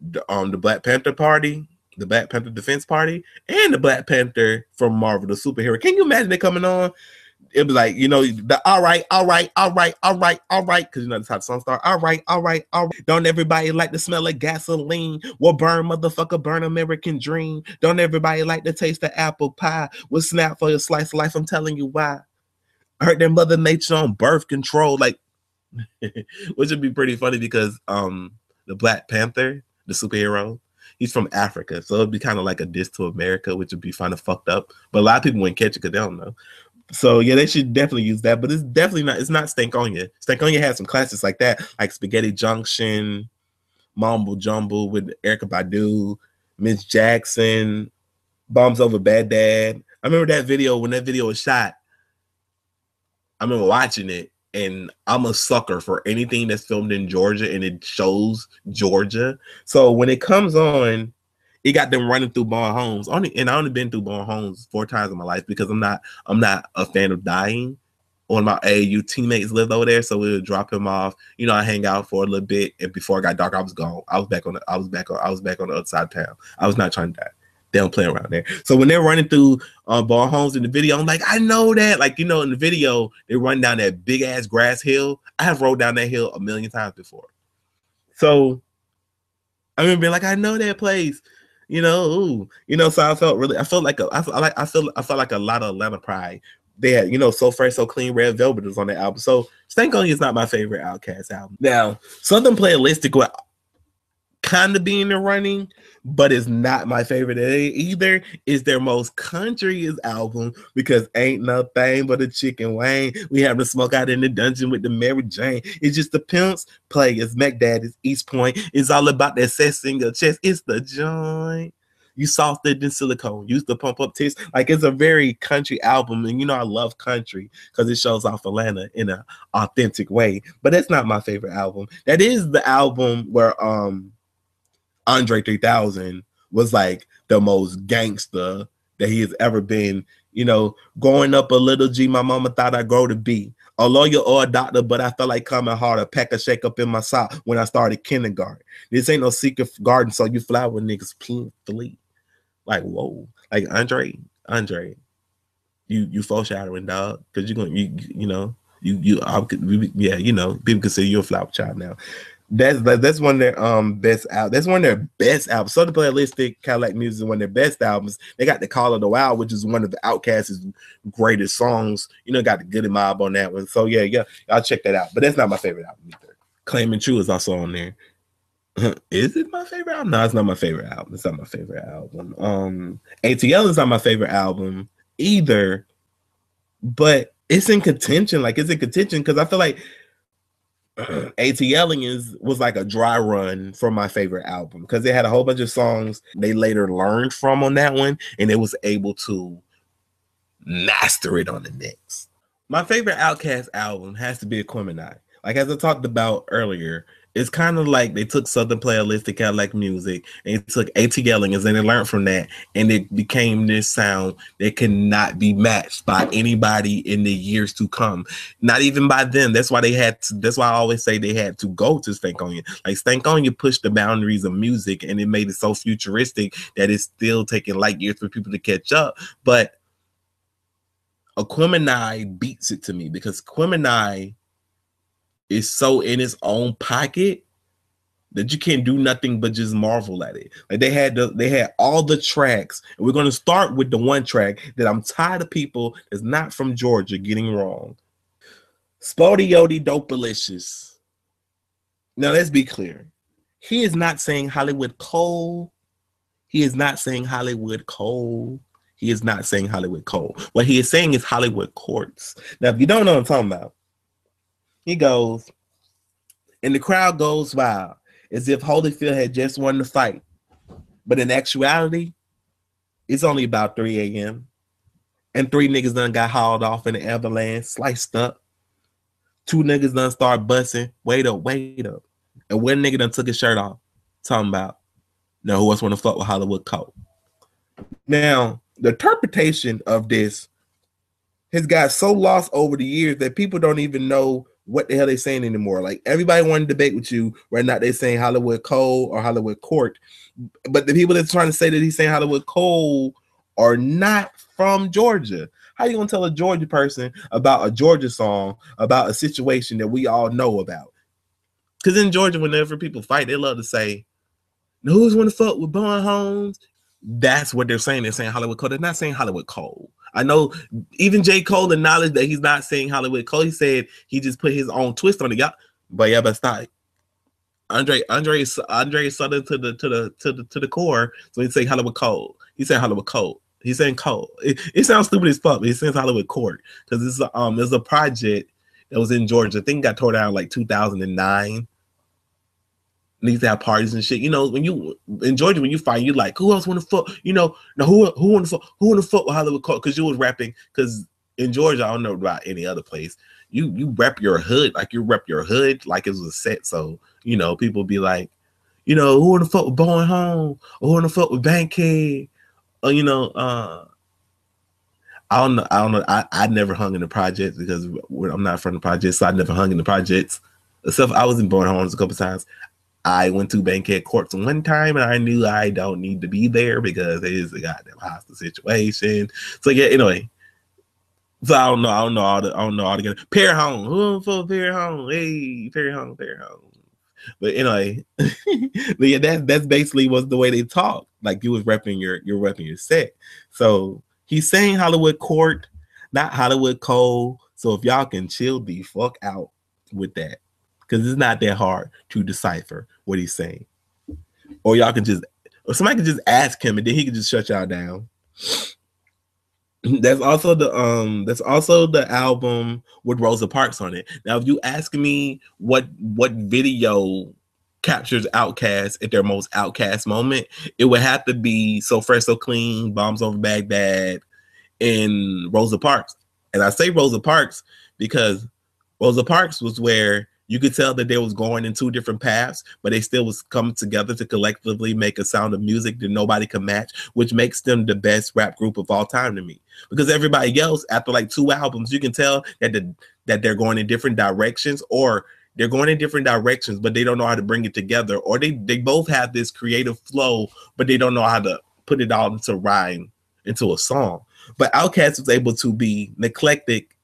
the, um the Black Panther Party the Black Panther Defense Party and the Black Panther from Marvel, the superhero. Can you imagine it coming on? It was like, you know, the all right, all right, all right, all right, all right. Cause you know that's how the song start. All right, all right, all right. Don't everybody like the smell of gasoline? Well, burn, motherfucker, burn American dream. Don't everybody like the taste of apple pie? We'll snap for your slice of life. I'm telling you why. I heard their mother nature on birth control, like which would be pretty funny because um the Black Panther, the superhero, he's from Africa, so it'd be kind of like a diss to America, which would be kind of fucked up. But a lot of people wouldn't catch it because they don't know. So yeah, they should definitely use that, but it's definitely not. It's not Stankonia. Stankonia has some classics like that, like Spaghetti Junction, Mumble Jumble with Erykah Badu, Miss Jackson, Bombs Over Baghdad. I remember that video when that video was shot. I remember watching it, and I'm a sucker for anything that's filmed in Georgia and it shows Georgia. So when it comes on, it got them running through Bowen Homes. Only and I only been through Bowen Homes four times in my life because I'm not I'm not a fan of dying. One of my AAU teammates lived over there, so we would drop him off. You know, I hang out for a little bit, and before it got dark, I was gone. I was back on the I was back on I was back on the other side of town. I was not trying to die. They don't play around there. So when they're running through uh, Homes in the video, I'm like, I know that. Like, you know, in the video, they run down that big ass grass hill. I have rode down that hill a million times before. So I remember being like, I know that place you know, ooh, you know, so I felt really, I felt like a, I felt like, I feel, I felt like a lot of Atlanta pride. They had, you know, so fresh, so clean. Red Velvet was on the album, so Stank Stankonia is not my favorite Outkast album. Now, Southern will kind of be in the running, but it's not my favorite either. Is their most countryest album because ain't nothing but a chicken wing. We have to smoke out in the dungeon with the Mary Jane. It's just the pimps play. Mac Daddy's East Point. It's all about that in your chest. It's the joint. You softer than silicone. Used to pump up tits. Like it's a very country album, and you know I love country because it shows off Atlanta in an authentic way. But that's not my favorite album. That is the album where um Andre 3000 was like the most gangster that he has ever been. You know, growing up a little G, my mama thought I'd grow to be a lawyer or a doctor, but I felt like coming hard, a pack of shake up in my sock when I started kindergarten. This ain't no secret garden, so you fly with niggas flee. Like, whoa. Like Andre, Andre, you you foreshadowing, dog, because you're gonna you you know, you you I, yeah, you know, people consider you're a flower child now. That's that's one of their um best out. That's one of their best albums. Southern Playalistic Cadillac Music is one of their best albums. They got the Call of the Wild, which is one of the OutKast's greatest songs. You know, got the Goodie Mob on that one. So yeah, yeah, I'll check that out. But that's not my favorite album either. Claiming True is also on there. is it my favorite album? No, it's not my favorite album. It's not my favorite album. Um, ATL is not my favorite album either, but it's in contention. Like it's in contention because I feel like ATLiens is was like a dry run for my favorite album because they had a whole bunch of songs they later learned from on that one, and it was able to master it on the next. My favorite Outkast album has to be Aquemini. Like as I talked about earlier, it's kind of like they took Southern Playalistic Cadillac music and they took ATLiens and then they learned from that and it became this sound that cannot be matched by anybody in the years to come. Not even by them. That's why they had to, that's why I always say they had to go to Stankonia. Like Stankonia pushed the boundaries of music and it made it so futuristic that it's still taking light years for people to catch up. But Aquemini beats it to me because Aquemini is so in its own pocket that you can't do nothing but just marvel at it. Like they had the, they had all the tracks, and we're gonna start with the one track that I'm tired of people that's not from Georgia getting wrong. SpottieOttieDopaliscious. Now let's be clear. He is not saying Hollywood Cole. He is not saying Hollywood Cole. He is not saying Hollywood Cole. What he is saying is Hollywood Courts. Now, if you don't know what I'm talking about, he goes, and the crowd goes wild, as if Holyfield had just won the fight. But in actuality, it's only about 3 a.m. And three niggas done got hauled off in the avalanche, sliced up. Two niggas done start busting. Wait up, wait up. And one nigga done took his shirt off. Talking about, no, who else want to fuck with Hollywood Cole? Now, the interpretation of this has got so lost over the years that people don't even know what the hell they saying anymore. Like everybody want to debate with you right now. They're saying Hollywood Cole or Hollywood Court, but the people that's trying to say that he's saying Hollywood Cole are not from Georgia. How you gonna tell a Georgia person about a Georgia song about a situation that we all know about? Because in Georgia, whenever people fight, they love to say, "Who's want to fuck with Bowen Homes?" That's what they're saying. They're saying Hollywood Cole. They're not saying Hollywood Cole. I know even J. Cole acknowledged that he's not saying Hollywood Cole. He said he just put his own twist on it. Yeah, but yeah, but stop. Andre Andre Andre Southern to the to the to the to the core. So he's saying Hollywood Cole. He said Hollywood Cole. He's saying Cole. It, it sounds stupid as fuck, but he says Hollywood Court because it's um there's a project that was in Georgia. I think got tore down like 2009. Needs to have parties and shit. You know, when you in Georgia, when you find you like, who else want to fuck? You know, now who who want to fuck? Who want to fuck with Hollywood Court? Because you was rapping. Because in Georgia, I don't know about any other place. You you rep your hood like you rep your hood like it was a set. So you know, people be like, you know, who want to fuck with Bowen Home? Or who want to fuck with Bankhead? Or you know, uh I don't know. I don't know. I, I never hung in the projects because I'm not from the projects, so I never hung in the projects. Except I was in Bowen Homes a couple times. I went to Bankhead Courts one time and I knew I don't need to be there because it is a goddamn hostile situation. So yeah, anyway. So I don't know. I don't know all the I don't know all together. Perry Home. Who for Perry Home? Hey, Perry Home, Perry Home. But anyway, but yeah, that that's basically was the way they talk. Like you was repping your you're repping your set. So he's saying Hollywood Court, not Hollywood Cole. So if y'all can chill the fuck out with that, because it's not that hard to decipher what he's saying. Or y'all can just or somebody can just ask him and then he can just shut y'all down. That's also the um that's also the album with Rosa Parks on it. Now, if you ask me what what video captures OutKast at their most OutKast moment, it would have to be So Fresh So Clean, Bombs Over Baghdad, and Rosa Parks. And I say Rosa Parks because Rosa Parks was where you could tell that they was going in two different paths, but they still was coming together to collectively make a sound of music that nobody can match, which makes them the best rap group of all time to me. Because everybody else, after like two albums, you can tell that the that they're going in different directions, or they're going in different directions, but they don't know how to bring it together, or they they both have this creative flow, but they don't know how to put it all into rhyme into a song. But OutKast was able to be eclectic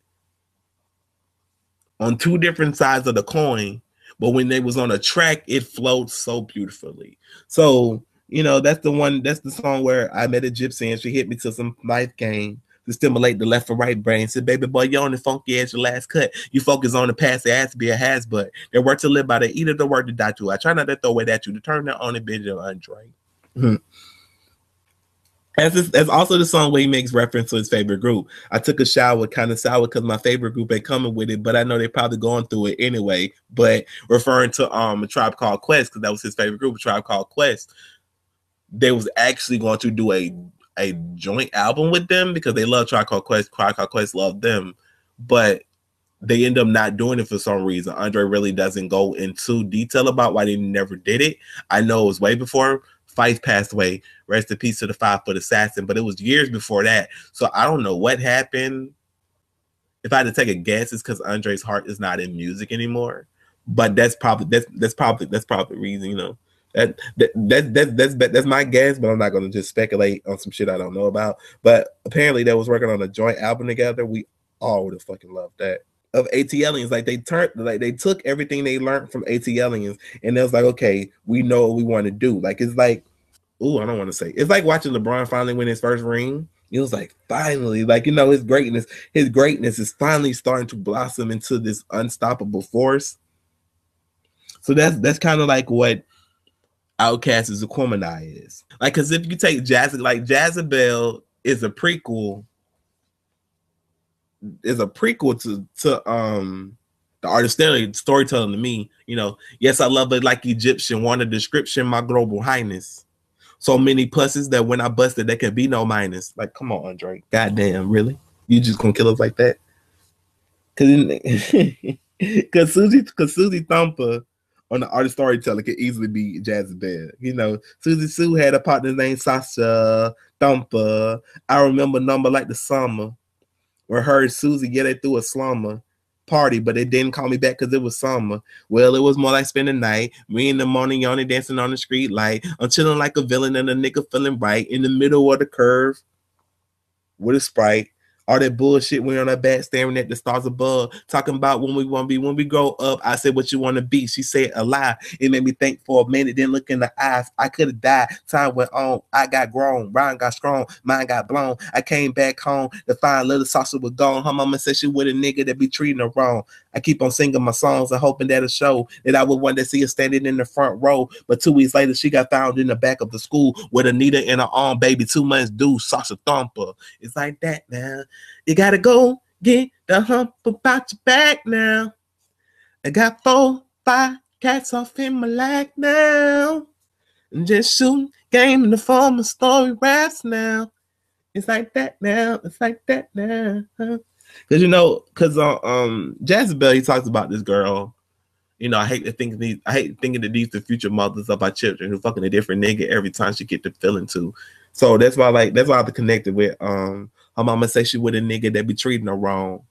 on two different sides of the coin, but when they was on a track, it flowed so beautifully. So you know that's the one. That's the song where I met a gypsy and she hit me to some life game to stimulate the left or right brain. Said, baby boy, you on the funky edge, your last cut. You focus on the past, it has to be a has, but they work to live by the either the word to die to. I try not to throw it at you to turn that on a bitch of Andre. Mm-hmm. As that's also the song where he makes reference to his favorite group. I took a shower, kind of sour, because my favorite group ain't coming with it, but I know they're probably going through it anyway. But referring to um a tribe called Quest, because that was his favorite group, a tribe called Quest. They was actually going to do a a joint album with them because they love Tribe Called Quest. Tribe Called Quest loved them, but they end up not doing it for some reason. Andre really doesn't go into detail about why they never did it. I know it was way before Phife passed away. Rest in peace to the five foot assassin. But it was years before that. So I don't know what happened. If I had to take a guess, it's because Andre's heart is not in music anymore. But that's probably that's that's probably that's probably the reason, you know. That that, that, that that's that's my guess, but I'm not gonna just speculate on some shit I don't know about. But apparently they was working on a joint album together. We all would have fucking loved that of ATLiens. Like they turned, like they took everything they learned from ATLiens, and it was like, okay, we know what we want to do. Like it's like, oh, I don't want to say. It's like watching LeBron finally win his first ring. It was like finally, like you know, his greatness, his greatness is finally starting to blossom into this unstoppable force. So that's that's kind of like what OutKast is Aquemini is. Like, because if you take Jazz, like Jezebel is a prequel is a prequel to to um the artist storytelling to me. You know, yes, I love it like Egyptian. Want a description, my global highness. So many pluses that when I busted, there can be no minus. Like, come on, Andre. Goddamn, really? You just gonna kill us like that? Cause, cause Susie, cause Susie Thumper on the artist storyteller could easily be Jezebel. You know, Susie Sue had a partner named Sasha Thumper. I remember number like the summer or heard Susie get it through a slumber party, but it didn't call me back because it was summer. Well, it was more like spending the night. Me in the morning, yawning, dancing on the street light. I'm chilling like a villain and a nigga feeling right in the middle of the curve with a sprite. All that bullshit when on that bed staring at the stars above, talking about when we want to be, when we grow up. I said what you want to be. She said a lie. It made me think for a minute, then look in the eyes. I could have died. Time went on. I got grown. Ryan got strong. Mine got blown. I came back home to find little saucer was gone. Her mama said she with a nigga that be treating her wrong. I keep on singing my songs and hoping that a show that I would one day see her standing in the front row. But two weeks later, she got found in the back of the school with Anita in her arm, baby. Two months due, Sasha Thumper. It's like that now. You gotta go get the hump about your back now. I got four, five cats off in my lag now. And just shooting game in the form of story raps now. It's like that now. It's like that now. Cause you know, cause uh, um Jezebel, he talks about this girl. You know, I hate to think these. I hate thinking that these the future mothers of our children who fucking a different nigga every time she get the feeling to. So that's why, like, that's why I have with. Um, her mama say she with a nigga that be treating her wrong.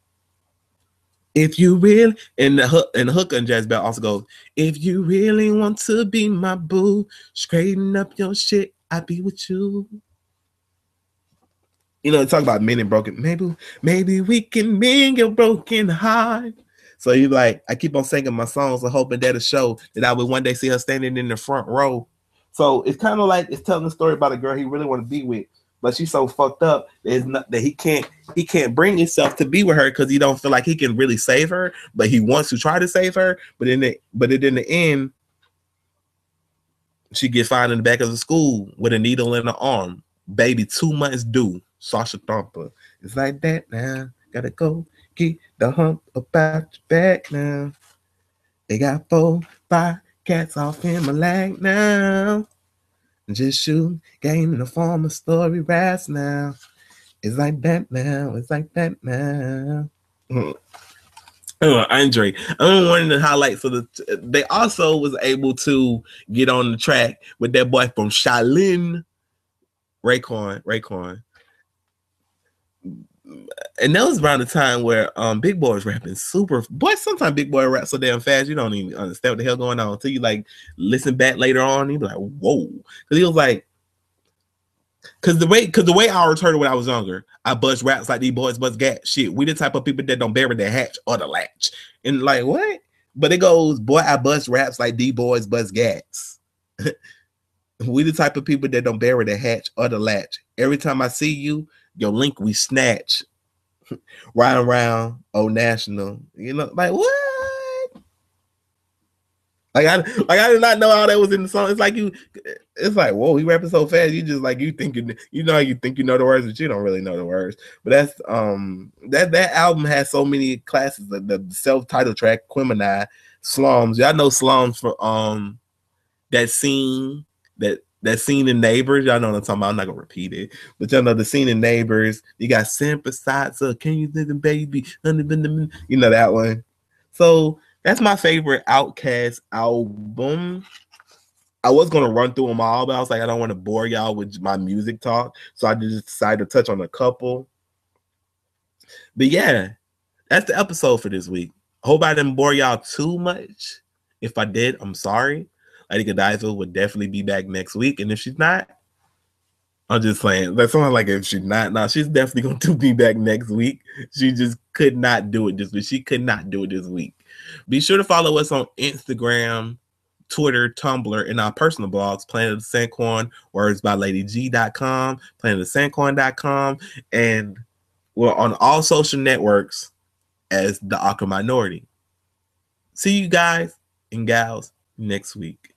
If you really and the hook and the hook and Jezebel also goes, if you really want to be my boo, straighten up your shit. I be with you you know, talk about men and broken. Maybe, maybe we can mend your broken heart. So you like, I keep on singing my songs and hoping that'll show that I would one day see her standing in the front row. So it's kind of like it's telling the story about a girl he really want to be with, but she's so fucked up that, that he can't he can't bring himself to be with her because he don't feel like he can really save her, but he wants to try to save her. But in the but in the end, she get found in the back of the school with a needle in her arm. Baby, two months due. Sasha Thumper. It's like that now. Gotta go get the hump about your back now. They got four, five cats off in my leg now. Just shoot game in the form of story rats now. It's like that now. It's like that now. Oh, Andre, I'm one of the highlights of the. They also was able to get on the track with that boy from Shaolin, Raekwon. Raekwon and that was around the time where um Big Boi was rapping super. Boy, sometimes Big Boi rap so damn fast you don't even understand what the hell going on until you like listen back later on. You be like, whoa, because he was like, because the way because the way I it when I was younger, I buzz raps like these boys buzz gat shit. We the type of people that don't bury their hatch or the latch, and like what? But it goes, boy, I buzz raps like these boys buzz gats. we the type of people that don't bury the hatch or the latch. Every time I see you, your link we snatch. Ride around Old National. You know, like what? Like I like I did not know how that was in the song. It's like you it's like, whoa, he rapping so fast. You just like you thinking you know you think you know the words, but you don't really know the words. But that's um that that album has so many classes. The, the self-titled track, Quimini, Slums. Y'all know Slums for um that scene that that scene in Neighbors, y'all know what I'm talking about. I'm not gonna repeat it, but y'all know the scene in Neighbors. You got Sympathizer, Can You Live Baby? You know that one. So that's my favorite OutKast album. I was gonna run through them all, but I was like, I don't want to bore y'all with my music talk, so I just decided to touch on a couple. But yeah, that's the episode for this week. Hope I didn't bore y'all too much. If I did, I'm sorry. Lady Godiva would definitely be back next week. And if she's not, I'm just saying. That's something like if she's not, now she's definitely going to be back next week. She just could not do it this week. She could not do it this week. Be sure to follow us on Instagram, Twitter, Tumblr, and our personal blogs, Planet of the Sanquon, words by LadyG.com, Planet of Sanquon.com, and we're on all social networks as the Awkward Minority. See you guys and gals next week.